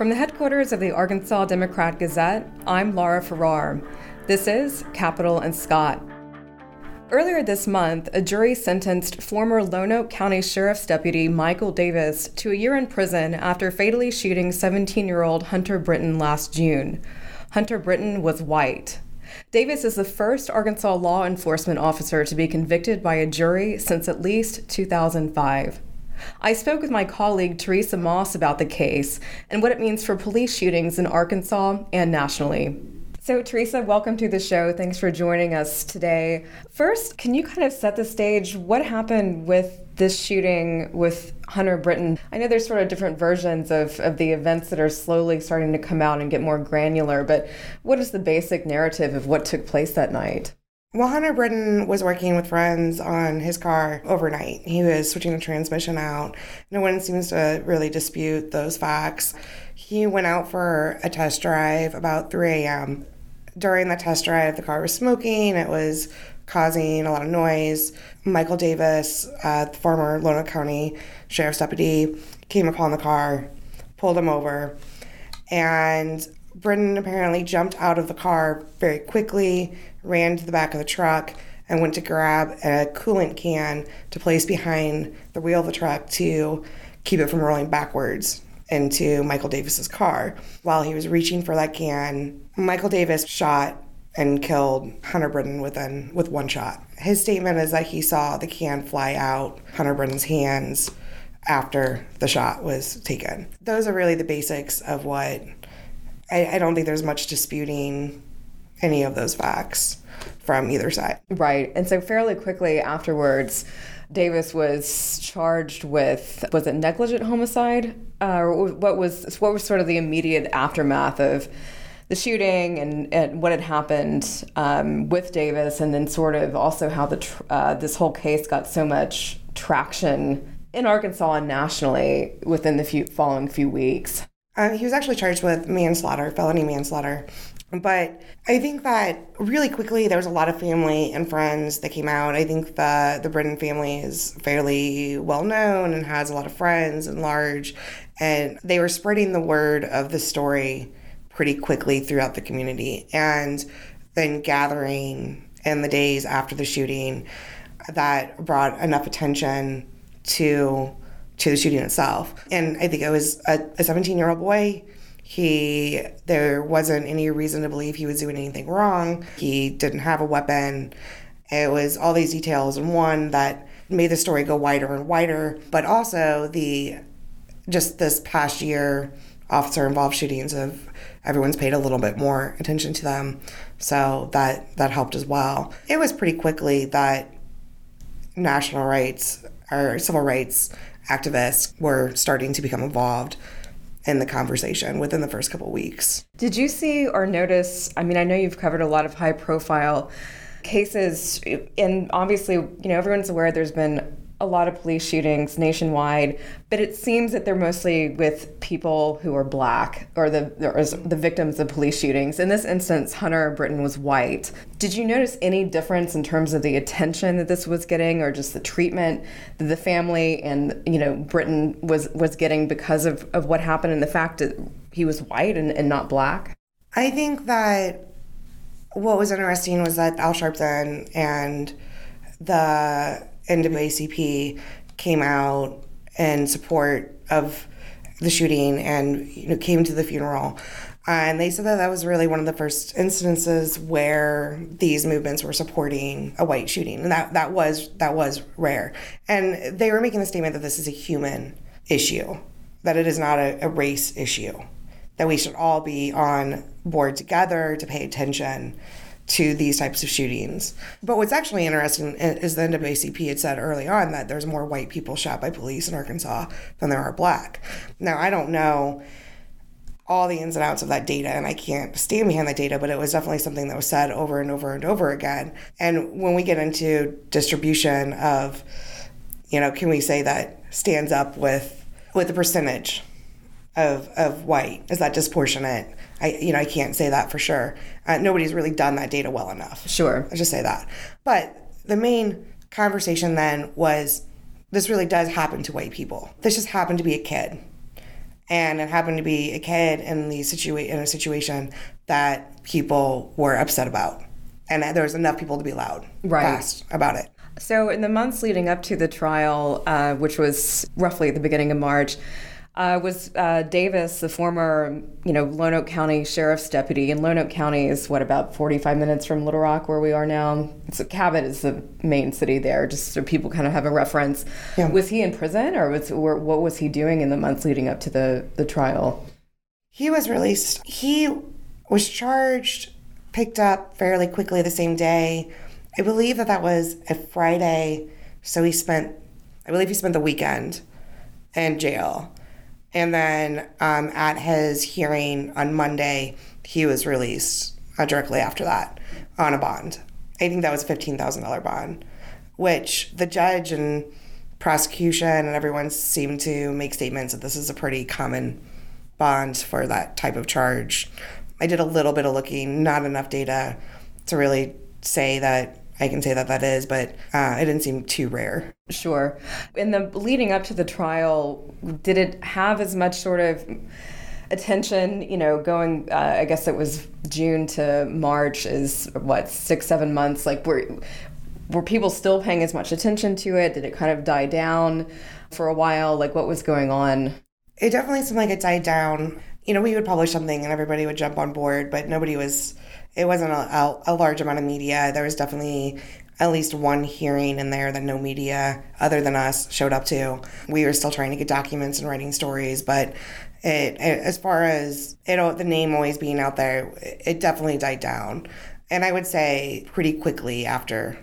From the headquarters of the Arkansas Democrat Gazette, I'm Laura Farrar. This is Capitol and Scott. Earlier this month, a jury sentenced former Lonoke County Sheriff's Deputy Michael Davis to a year in prison after fatally shooting 17 year old Hunter Brittain last June. Hunter Brittain was white. Davis is the first Arkansas law enforcement officer to be convicted by a jury since at least 2005. I spoke with my colleague Teresa Moss about the case and what it means for police shootings in Arkansas and nationally. So, Teresa, welcome to the show. Thanks for joining us today. First, can you kind of set the stage? What happened with this shooting with Hunter Brittain? I know there's sort of different versions of, of the events that are slowly starting to come out and get more granular, but what is the basic narrative of what took place that night? Well, Hunter Brittain was working with friends on his car overnight. He was switching the transmission out. No one seems to really dispute those facts. He went out for a test drive about 3 a.m. During the test drive, the car was smoking. It was causing a lot of noise. Michael Davis, uh, former Lonoke County Sheriff's Deputy, came upon the car, pulled him over, and Brittain apparently jumped out of the car very quickly, ran to the back of the truck, and went to grab a coolant can to place behind the wheel of the truck to keep it from rolling backwards into Michael Davis's car. While he was reaching for that can, Michael Davis shot and killed Hunter Brittain within with one shot. His statement is that he saw the can fly out Hunter Brittain's hands after the shot was taken. Those are really the basics of what I, I don't think there's much disputing any of those facts from either side. Right. And so fairly quickly afterwards, Davis was charged with was it negligent homicide? Uh, what was what was sort of the immediate aftermath of the shooting and, and what had happened um, with Davis, and then sort of also how the tr- uh, this whole case got so much traction in Arkansas and nationally within the few following few weeks. Uh, he was actually charged with manslaughter, felony manslaughter. But I think that really quickly there was a lot of family and friends that came out. I think the the Brittain family is fairly well known and has a lot of friends and large, and they were spreading the word of the story pretty quickly throughout the community, and then gathering in the days after the shooting that brought enough attention to to the shooting itself. And I think it was a 17 year old boy he there wasn't any reason to believe he was doing anything wrong. He didn't have a weapon. It was all these details in one that made the story go wider and wider, but also the just this past year officer involved shootings of everyone's paid a little bit more attention to them. So that that helped as well. It was pretty quickly that national rights or civil rights activists were starting to become involved in the conversation within the first couple weeks. Did you see or notice? I mean, I know you've covered a lot of high profile cases, and obviously, you know, everyone's aware there's been a lot of police shootings nationwide, but it seems that they're mostly with people who are black or the or the victims of police shootings. In this instance, Hunter Brittain was white. Did you notice any difference in terms of the attention that this was getting, or just the treatment that the family and you know Brittain was was getting because of, of what happened and the fact that he was white and, and not black? I think that what was interesting was that Al Sharpton and the NAACP came out in support of the shooting and you know came to the funeral. and they said that that was really one of the first instances where these movements were supporting a white shooting, and that that was that was rare. And they were making the statement that this is a human issue, that it is not a, a race issue, that we should all be on board together to pay attention to these types of shootings. But what's actually interesting is the NAACP had said early on that there's more white people shot by police in Arkansas than there are black. Now, I don't know all the ins and outs of that data, and I can't stand behind that data, but it was definitely something that was said over and over and over again. And when we get into distribution of, you know, can we say that stands up with with the percentage of of white? Is that disproportionate? I you know I can't say that for sure. Uh, nobody's really done that data well enough. Sure, I just say that. But the main conversation then was this really does happen to white people. This just happened to be a kid. And it happened to be a kid in the situa- in a situation that people were upset about. And there was enough people to be loud right. about it. So, in the months leading up to the trial, uh, which was roughly at the beginning of March, uh, was uh, Davis, the former, you know, Lonoke County Sheriff's deputy, and Lonoke County is what about 45 minutes from Little Rock, where we are now. So Cabot is the main city there, just so people kind of have a reference. Yeah. Was he in prison, or was or what was he doing in the months leading up to the the trial? He was released. He was charged, picked up fairly quickly the same day. I believe that that was a Friday, so he spent, I believe he spent the weekend in jail. And then um, at his hearing on Monday, he was released uh, directly after that on a bond. I think that was a $15,000 bond, which the judge and prosecution and everyone seemed to make statements that this is a pretty common bond for that type of charge. I did a little bit of looking, not enough data to really say that I can say that that is, but uh, it didn't seem too rare. Sure. In the leading up to the trial, did it have as much sort of attention, you know, going, uh, I guess it was June to March is what, six, seven months? Like, were, were people still paying as much attention to it? Did it kind of die down for a while? Like, what was going on? It definitely seemed like it died down. You know, we would publish something and everybody would jump on board, but nobody was it wasn't a, a, large amount of media. There was definitely at least one hearing in there that no media other than us showed up to. We were still trying to get documents and writing stories, but it, it as far as it, the name always being out there, it definitely died down. And I would say pretty quickly after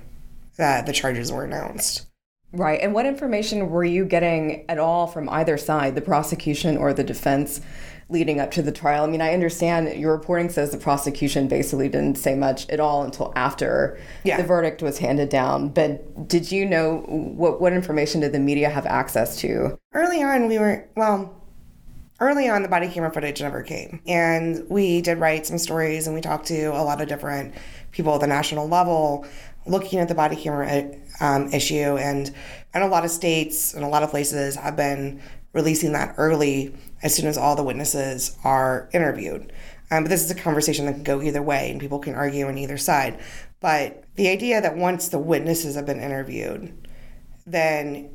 that the charges were announced. Right. And what information were you getting at all from either side, the prosecution or the defense, leading up to the trial? I mean, I understand your reporting says the prosecution basically didn't say much at all until after yeah. the verdict was handed down. But did you know what what information did the media have access to? Early on, we were well. Early on, the body camera footage never came, and we did write some stories, and we talked to a lot of different people at the national level, looking at the body camera um, issue, and and a lot of states and a lot of places have been releasing that early as soon as all the witnesses are interviewed. Um, but this is a conversation that can go either way, and people can argue on either side. But the idea that once the witnesses have been interviewed, then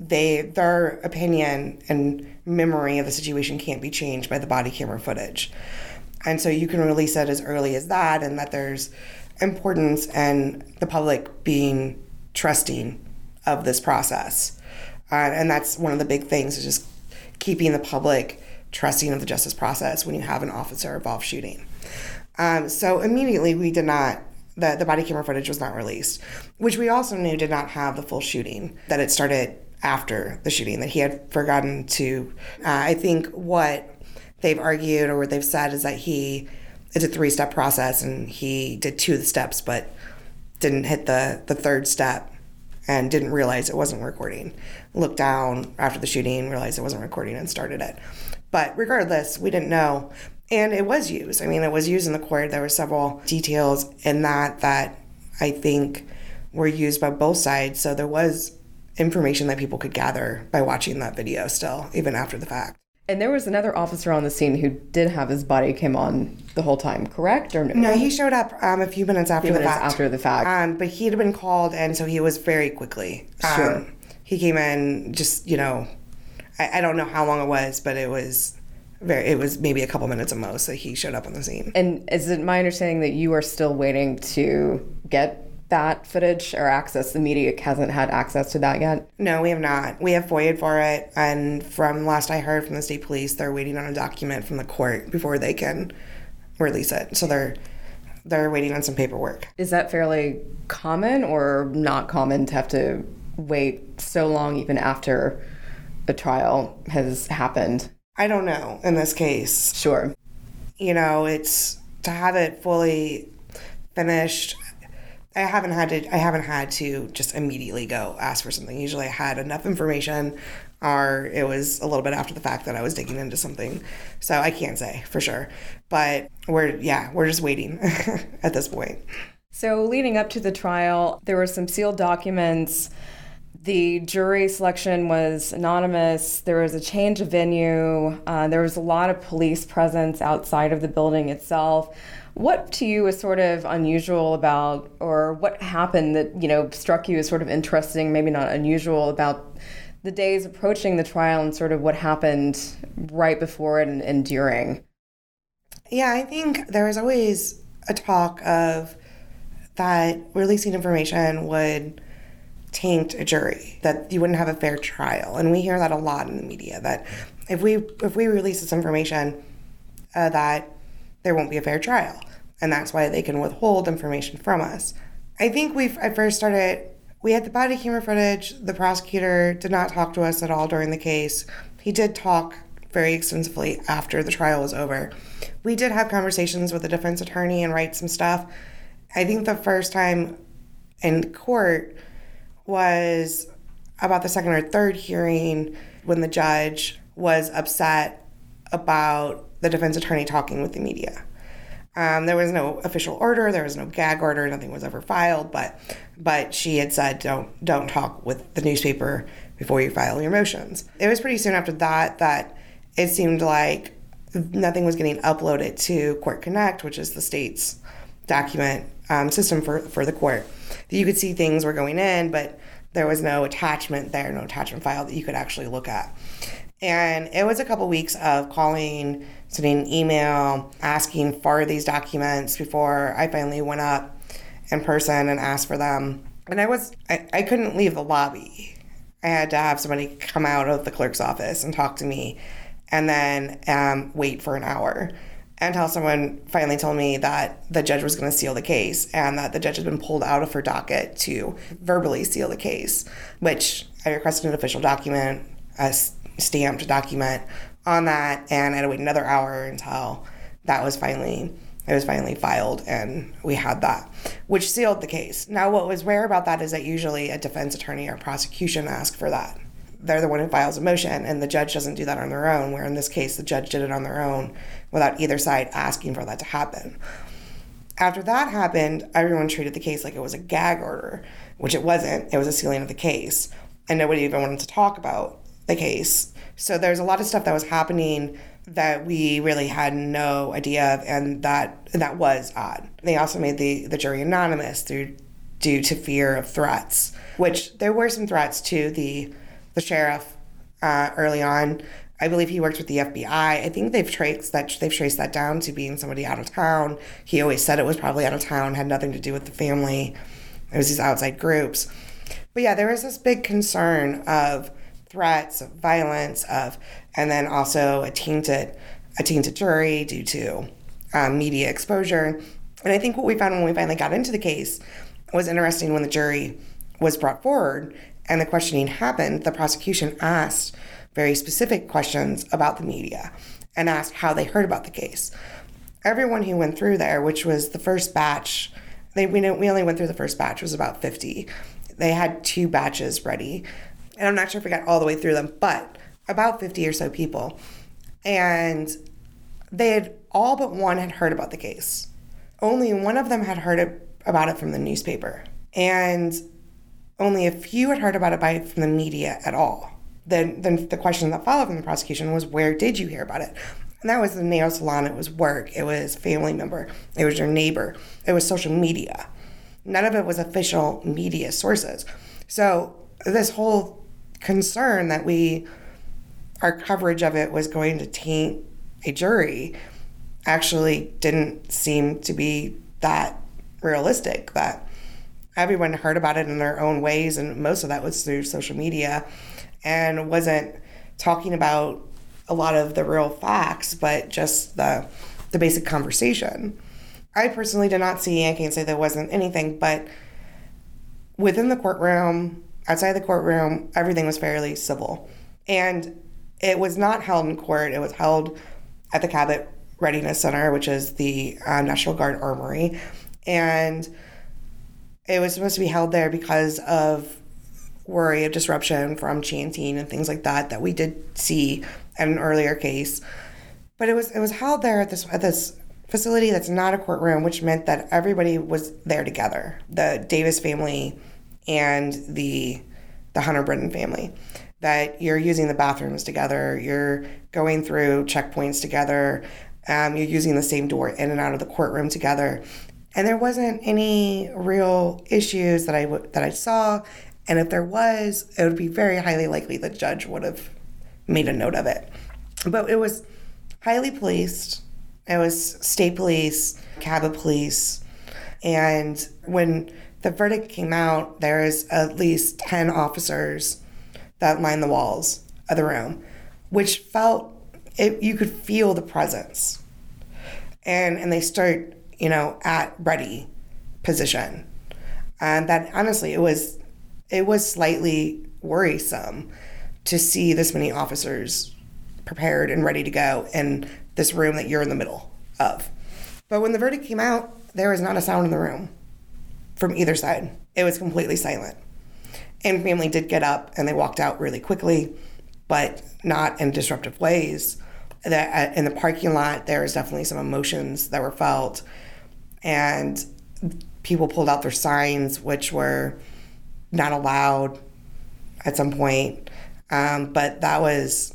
they their opinion and memory of the situation can't be changed by the body camera footage. And so you can release it as early as that, and that there's importance and the public being trusting of this process. Uh, and that's one of the big things is just keeping the public trusting of the justice process when you have an officer involved shooting. Um, so immediately we did not the, the body camera footage was not released, which we also knew did not have the full shooting, that it started after the shooting, that he had forgotten to. Uh, I think what they've argued or what they've said is that he, it's a three step process and he did two of the steps, but didn't hit the, the third step and didn't realize it wasn't recording. Looked down after the shooting, realized it wasn't recording, and started it. But regardless, we didn't know. And it was used. I mean, it was used in the court. There were several details in that that I think were used by both sides. So there was information that people could gather by watching that video still, even after the fact. And there was another officer on the scene who did have his body cam on the whole time, correct? Or no? No, he showed up um, a few minutes after few the minutes fact. After the fact, um, but he had been called, and so he was very quickly. Um, sure. He came in, just you know, I, I, don't know how long it was, but it was very. It was maybe a couple minutes at most that he showed up on the scene. And is it my understanding that you are still waiting to get that footage or access? The media hasn't had access to that yet? No, we have not. We have FOIA'd for it. And from last I heard from the state police, they're waiting on a document from the court before they can release it. So they're they're waiting on some paperwork. Is that fairly common or not common to have to wait so long even after a trial has happened? I don't know in this case. Sure. You know, it's to have it fully finished I haven't had to I haven't had to just immediately go ask for something. Usually I had enough information or it was a little bit after the fact that I was digging into something. So I can't say for sure. But we're yeah, we're just waiting at this point. So, leading up to the trial, there were some sealed documents. The jury selection was anonymous. There was a change of venue. Uh, there was a lot of police presence outside of the building itself. What to you is sort of unusual about, or what happened that you know struck you as sort of interesting, maybe not unusual about the days approaching the trial and sort of what happened right before it and, and during? Yeah, I think there was always a talk of that releasing information would taint a jury, that you wouldn't have a fair trial, and we hear that a lot in the media. That if we if we release this information, uh, that there won't be a fair trial, and that's why they can withhold information from us. I think we at first started. We had the body camera footage. The prosecutor did not talk to us at all during the case. He did talk very extensively after the trial was over. We did have conversations with the defense attorney and write some stuff. I think the first time in court was about the second or third hearing when the judge was upset about the defense attorney talking with the media. Um, there was no official order, there was no gag order, nothing was ever filed, but but she had said don't don't talk with the newspaper before you file your motions. It was pretty soon after that that it seemed like nothing was getting uploaded to Court Connect, which is the state's document um, system for, for the court. You could see things were going in, but there was no attachment there, no attachment file that you could actually look at. And it was a couple weeks of calling, sending an email, asking for these documents before I finally went up in person and asked for them. And I was, I, I couldn't leave the lobby. I had to have somebody come out of the clerk's office and talk to me and then um, wait for an hour until someone finally told me that the judge was going to seal the case and that the judge had been pulled out of her docket to verbally seal the case, which I requested an official document, a stamped document on that, and I had to wait another hour until that was finally it was finally filed and we had that which sealed the case. Now what was rare about that is that usually a defense attorney or prosecution ask for that. They're the one who files a motion and the judge doesn't do that on their own where in this case the judge did it on their own without either side asking for that to happen. After that happened everyone treated the case like it was a gag order which it wasn't. It was a sealing of the case and nobody even wanted to talk about the case. So there's a lot of stuff that was happening that we really had no idea of and that that was odd. They also made the the jury anonymous through due to fear of threats which there were some threats to the the sheriff uh, early on. I believe he worked with the FBI. I think they've traced that they've traced that down to being somebody out of town. He always said it was probably out of town, had nothing to do with the family. It was these outside groups. But yeah, there was this big concern of threats, of violence, of and then also a tainted a tainted jury due to um, media exposure. And I think what we found when we finally got into the case was interesting when the jury was brought forward and the questioning happened, the prosecution asked very specific questions about the media and asked how they heard about the case. Everyone who went through there, which was the first batch, they, we, we only went through the first batch, was about 50. They had two batches ready. And I'm not sure if we got all the way through them, but about 50 or so people. And they had all but one had heard about the case. Only one of them had heard about it from the newspaper. And only a few had heard about it by from the media at all. Then, then the question that followed from the prosecution was, where did you hear about it? And that was the nail salon, it was work, it was family member, it was your neighbor, it was social media. None of it was official media sources. So this whole concern that we our coverage of it was going to taint a jury actually didn't seem to be that realistic that everyone heard about it in their own ways, and most of that was through social media, and wasn't talking about a lot of the real facts, but just the the basic conversation. I personally did not see. I can't say there wasn't anything, but within the courtroom, outside the courtroom, everything was fairly civil, and it was not held in court. It was held at the Cabot Readiness Center, which is the uh, National Guard Armory, and it was supposed to be held there because of worry of disruption from chanting and things like that that we did see at an earlier case. But it was it was held there at this at this facility that's not a courtroom, which meant that everybody was there together the Davis family and the, the Hunter Brittain family. That you're using the bathrooms together, you're going through checkpoints together, um, you're using the same door in and out of the courtroom together. And there wasn't any real issues that I w- that I saw. And if there was, it would be very highly likely the judge would have made a note of it. But it was highly policed. It was state police, Cabot police. And when the verdict came out, there was at least 10 officers that lined the walls of the room, which felt, it, you could feel the presence. And, and they start, you know, at ready position. And that honestly, it was, it was slightly worrisome to see this many officers prepared and ready to go in this room that you're in the middle of. But when the verdict came out, there was not a sound in the room from either side. It was completely silent. And family did get up and they walked out really quickly, but not in disruptive ways. That uh, in the parking lot, there was definitely some emotions that were felt, and people pulled out their signs, which were not allowed at some point. Um, but that was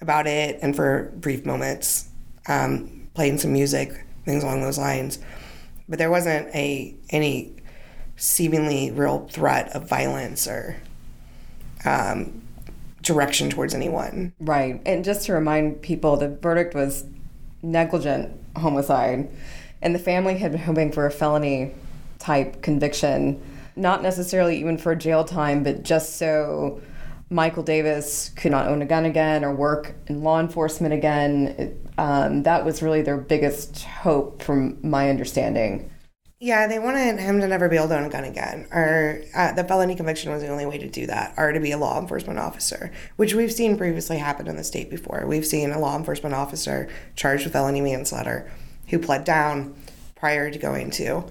about it. And for brief moments, um, playing some music, things along those lines. But there wasn't a any seemingly real threat of violence or um, direction towards anyone. Right. And just to remind people, the verdict was negligent homicide, and the family had been hoping for a felony type conviction, not necessarily even for jail time, but just so Michael Davis could not own a gun again or work in law enforcement again. It, um, that was really their biggest hope, from my understanding. Yeah, they wanted him to never be able to own a gun again, or uh, the felony conviction was the only way to do that, or to be a law enforcement officer, which we've seen previously happen in the state before. We've seen a law enforcement officer charged with felony manslaughter who pled down prior to going to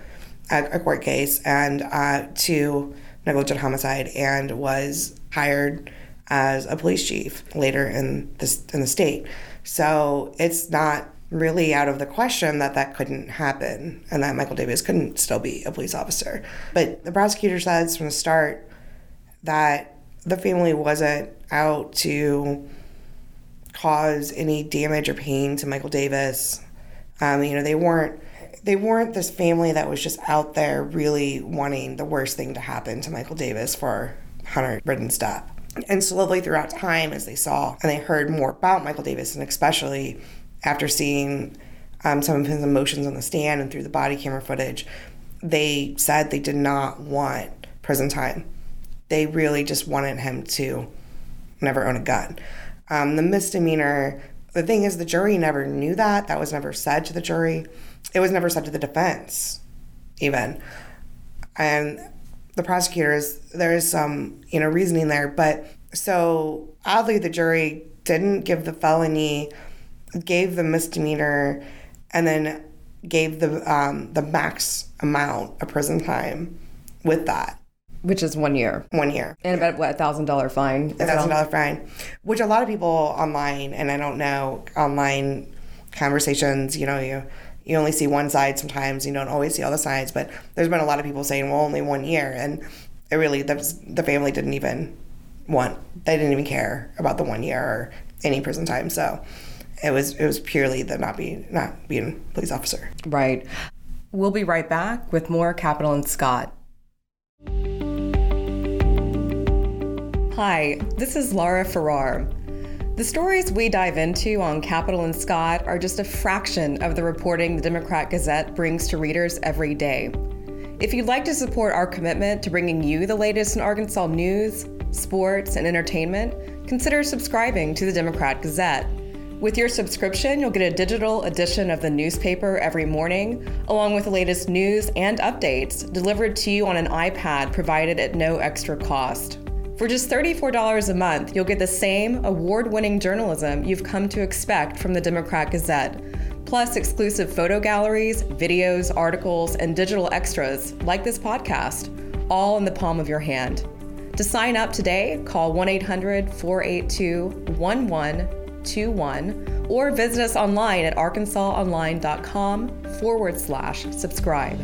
a, a court case and uh, to negligent homicide and was hired as a police chief later in this in the state. So it's not really out of the question that that couldn't happen and that Michael Davis couldn't still be a police officer. But the prosecutor says from the start that the family wasn't out to cause any damage or pain to Michael Davis. Um, you know, they weren't they weren't this family that was just out there really wanting the worst thing to happen to Michael Davis for Hunter Brittain's death. And slowly throughout time, as they saw and they heard more about Michael Davis, and especially after seeing um, some of his emotions on the stand and through the body camera footage, they said they did not want prison time. They really just wanted him to never own a gun. Um, the misdemeanor, the thing is, the jury never knew that. That was never said to the jury. It was never said to the defense, even. And the prosecutors, there is some, you know, reasoning there. But so oddly, the jury didn't give the felony gave the misdemeanor and then gave the um, the max amount of prison time with that. Which is one year. One year. And about what, a thousand dollar fine? A thousand dollar fine. Which a lot of people online, and I don't know, online conversations, you know, you you only see one side sometimes, you don't always see all the sides, but there's been a lot of people saying, well, only one year. And it really, the, the family didn't even want, they didn't even care about the one year or any prison time. So it was it was purely the not being not being a police officer. Right. We'll be right back with more Capitol and Scott. Hi, this is Laura Farrar. The stories we dive into on Capitol and Scott are just a fraction of the reporting the Democrat Gazette brings to readers every day. If you'd like to support our commitment to bringing you the latest in Arkansas news, sports, and entertainment, consider subscribing to the Democrat Gazette. With your subscription, you'll get a digital edition of the newspaper every morning, along with the latest news and updates delivered to you on an iPad provided at no extra cost. For just $34 a month, you'll get the same award winning journalism you've come to expect from the Democrat Gazette, plus exclusive photo galleries, videos, articles, and digital extras like this podcast, all in the palm of your hand. To sign up today, call 1 800 482 1121 or visit us online at arkansasonline.com forward slash subscribe.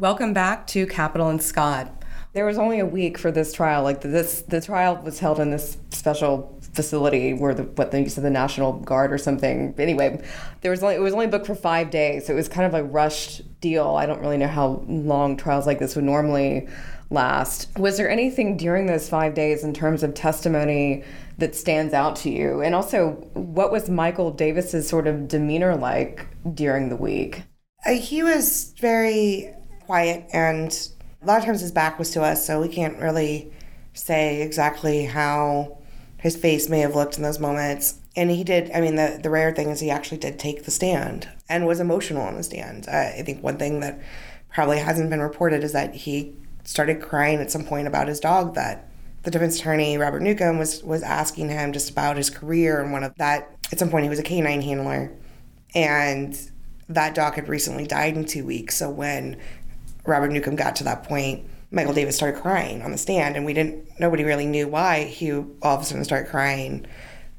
Welcome back to Capitol and Scott. There was only a week for this trial. Like this, the trial was held in this special facility where the what they said the National Guard or something. Anyway, there was only it was only booked for five days, so it was kind of a rushed deal. I don't really know how long trials like this would normally last. Was there anything during those five days in terms of testimony that stands out to you? And also, what was Michael Davis's sort of demeanor like during the week? Uh, he was very quiet, and a lot of times his back was to us, so we can't really say exactly how his face may have looked in those moments. And he did, I mean, the, the rare thing is he actually did take the stand and was emotional on the stand. Uh, I think one thing that probably hasn't been reported is that he started crying at some point about his dog that the defense attorney Robert Newcomb was was asking him just about his career and one of that at some point he was a canine handler and that dog had recently died in two weeks so when Robert Newcomb got to that point Michael Davis started crying on the stand, and we didn't. Nobody really knew why he all of a sudden started crying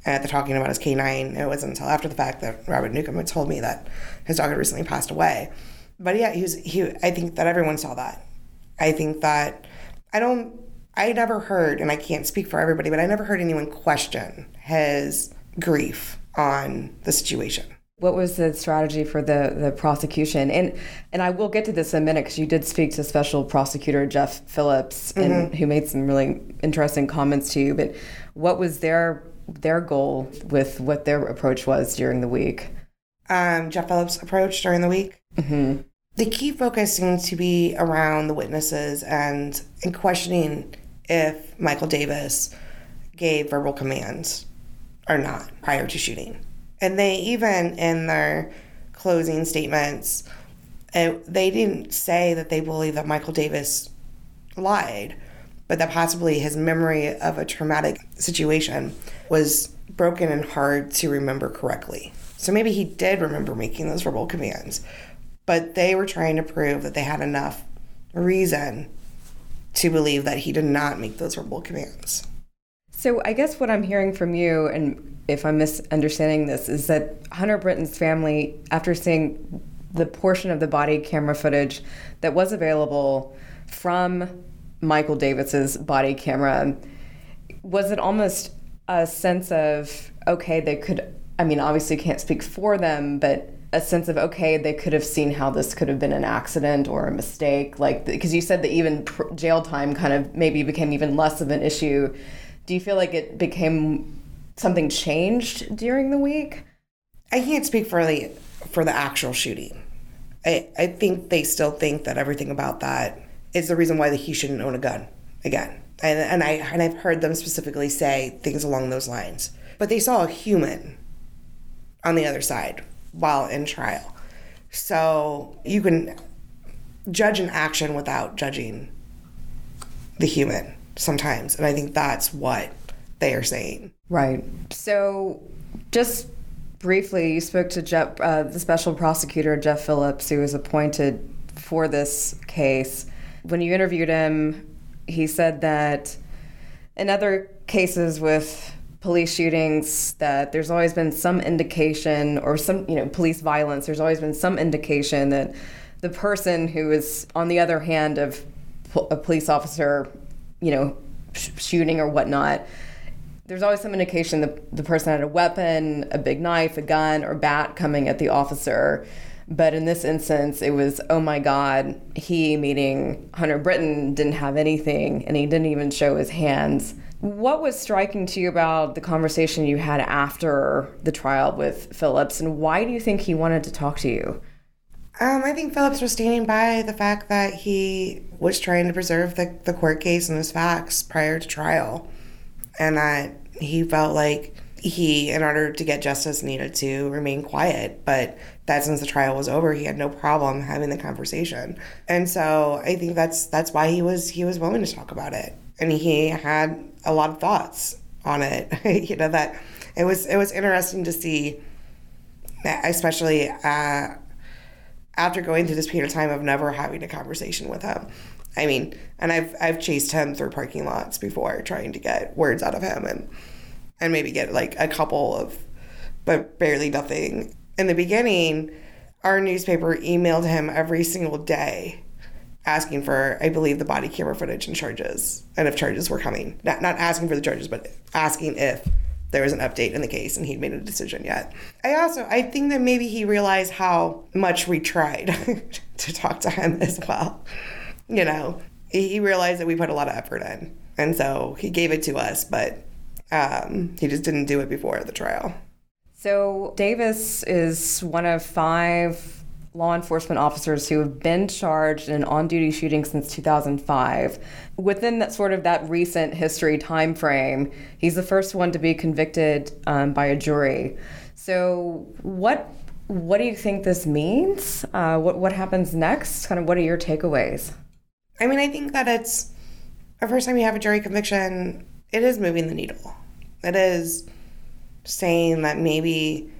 at the talking about his canine. It wasn't until after the fact that Robert Newcomb had told me that his dog had recently passed away. But yeah, he was. He. I think that everyone saw that. I think that I don't. I never heard, and I can't speak for everybody, but I never heard anyone question his grief on the situation what was the strategy for the, the prosecution? And and I will get to this in a minute because you did speak to Special Prosecutor Jeff Phillips, mm-hmm. who made some really interesting comments to you. But what was their their goal with what their approach was during the week? Um, Jeff Phillips' approach during the week. Mm-hmm. The key focus seemed to be around the witnesses and and questioning if Michael Davis gave verbal commands or not prior to shooting. And they even in their closing statements, it, uh, they didn't say that they believe that Michael Davis lied, but that possibly his memory of a traumatic situation was broken and hard to remember correctly. So maybe he did remember making those verbal commands, but they were trying to prove that they had enough reason to believe that he did not make those verbal commands. So I guess what I'm hearing from you, and if I'm misunderstanding this, is that Hunter Brittain's family, after seeing the portion of the body camera footage that was available from Michael Davis's body camera, was it almost a sense of okay, they could. I mean, obviously, can't speak for them, but a sense of okay, they could have seen how this could have been an accident or a mistake, like because you said that even jail time kind of maybe became even less of an issue do you feel like it became something changed during the week? I can't speak for the for the actual shooting. I, I think they still think that everything about that is the reason why he shouldn't own a gun again. And, and I and I've heard them specifically say things along those lines. But they saw a human on the other side while in trial. So you can judge an action without judging the human sometimes. And I think that's what they are saying. Right. So just briefly, you spoke to Jeff, uh, the special prosecutor, Jeff Phillips, who was appointed for this case. When you interviewed him, he said that in other cases with police shootings that there's always been some indication or some you know police violence there's always been some indication that the person who is on the other hand of a police officer you know, sh- shooting or whatnot, there's always some indication that the person had a weapon, a big knife, a gun, or bat coming at the officer. But in this instance, it was, oh my God, he, meaning Hunter Brittain, didn't have anything and he didn't even show his hands. What was striking to you about the conversation you had after the trial with Phillips, and why do you think he wanted to talk to you? Um, I think Phillips was standing by the fact that he was trying to preserve the, the court case and his facts prior to trial, and that he felt like he, in order to get justice, needed to remain quiet. But that since the trial was over, he had no problem having the conversation, and so I think that's that's why he was he was willing to talk about it, and he had a lot of thoughts on it. you know that it was it was interesting to see, especially. Uh, after going through this period of time of never having a conversation with him. I mean, and I've I've chased him through parking lots before trying to get words out of him and and maybe get like a couple of, but barely nothing. In the beginning, our newspaper emailed him every single day asking for, I believe, the body camera footage and charges, and if charges were coming. Not, not asking for the charges, but asking if there was an update in the case and he'd made a decision yet. I also, I think that maybe he realized how much we tried to talk to him as well. You know, he realized that we put a lot of effort in. And so he gave it to us, but um, he just didn't do it before the trial. So Davis is one of five law enforcement officers who have been charged in an on-duty shooting since 2005. Within that sort of that recent history time frame, he's the first one to be convicted um, by a jury. So what what do you think this means? Uh, what what happens next? Kind of what are your takeaways? I mean, I think that it's the first time you have a jury conviction. It is moving the needle. It is saying that maybe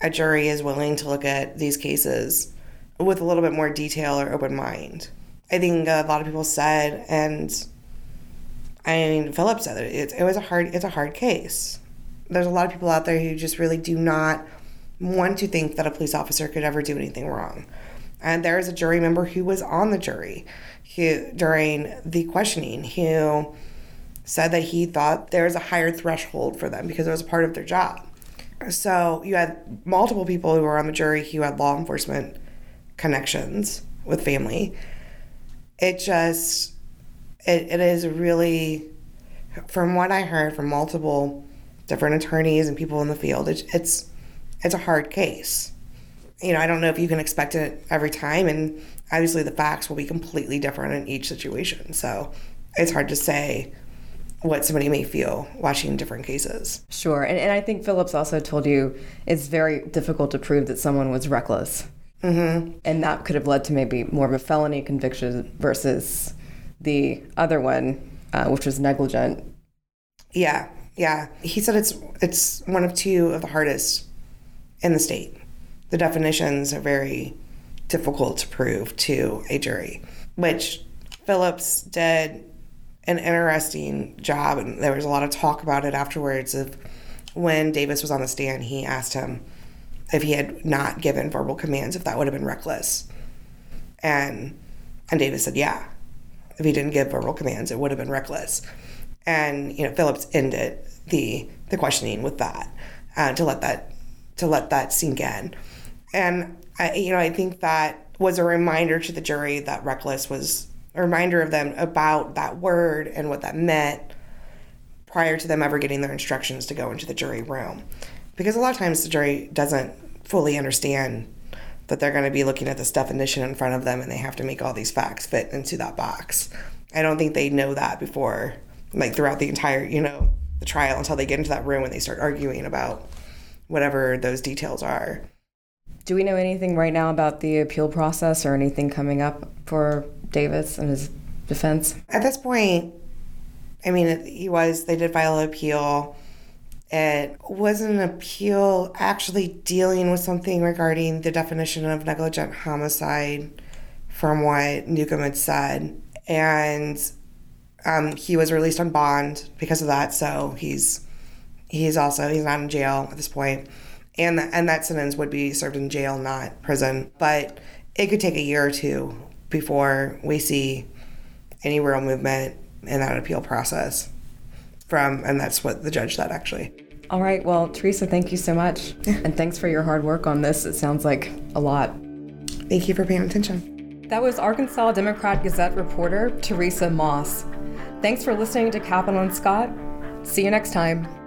a jury is willing to look at these cases with a little bit more detail or open mind. I think a lot of people said, and I mean, Philip said it. It, it was a hard. It's a hard case. There's a lot of people out there who just really do not want to think that a police officer could ever do anything wrong. And there is a jury member who was on the jury who, during the questioning who said that he thought there was a higher threshold for them because it was part of their job. So you had multiple people who were on the jury who had law enforcement connections with family. It just it, it is really from what I heard from multiple different attorneys and people in the field, it, it's it's a hard case. You know, I don't know if you can expect it every time, and obviously the facts will be completely different in each situation. So it's hard to say what somebody may feel watching different cases. Sure. And, and I think Phillips also told you it's very difficult to prove that someone was reckless. Mm-hmm. And that could have led to maybe more of a felony conviction versus the other one, uh, which was negligent. Yeah, yeah. He said it's it's one of two of the hardest in the state. The definitions are very difficult to prove to a jury, which Phillips did an interesting job, and there was a lot of talk about it afterwards. Of when Davis was on the stand, he asked him if he had not given verbal commands, if that would have been reckless, and and Davis said, yeah. If he didn't give verbal commands, it would have been reckless. And you know, Phillips ended the the questioning with that uh, to let that to let that sink in. And I, you know, I think that was a reminder to the jury that reckless was a reminder of them about that word and what that meant prior to them ever getting their instructions to go into the jury room. Because a lot of times the jury doesn't fully understand that they're going to be looking at this definition in front of them and they have to make all these facts fit into that box. I don't think they know that before, like throughout the entire, you know, the trial until they get into that room and they start arguing about whatever those details are. Do we know anything right now about the appeal process or anything coming up for Davis and his defense? At this point, I mean, he was, they did file an appeal. It wasn't an appeal actually dealing with something regarding the definition of negligent homicide from what Newcomb had said. And um, he was released on bond because of that. So he's he's also he's not in jail at this point, and the, and that sentence would be served in jail, not prison. But it could take a year or two before we see any real movement in that appeal process from and that's what the judge said actually. All right well teresa thank you so much and thanks for your hard work on this. It sounds like a lot. Thank you for paying attention. That was arkansas democrat gazette reporter teresa moss. Thanks for listening to capitol and scott. See you next time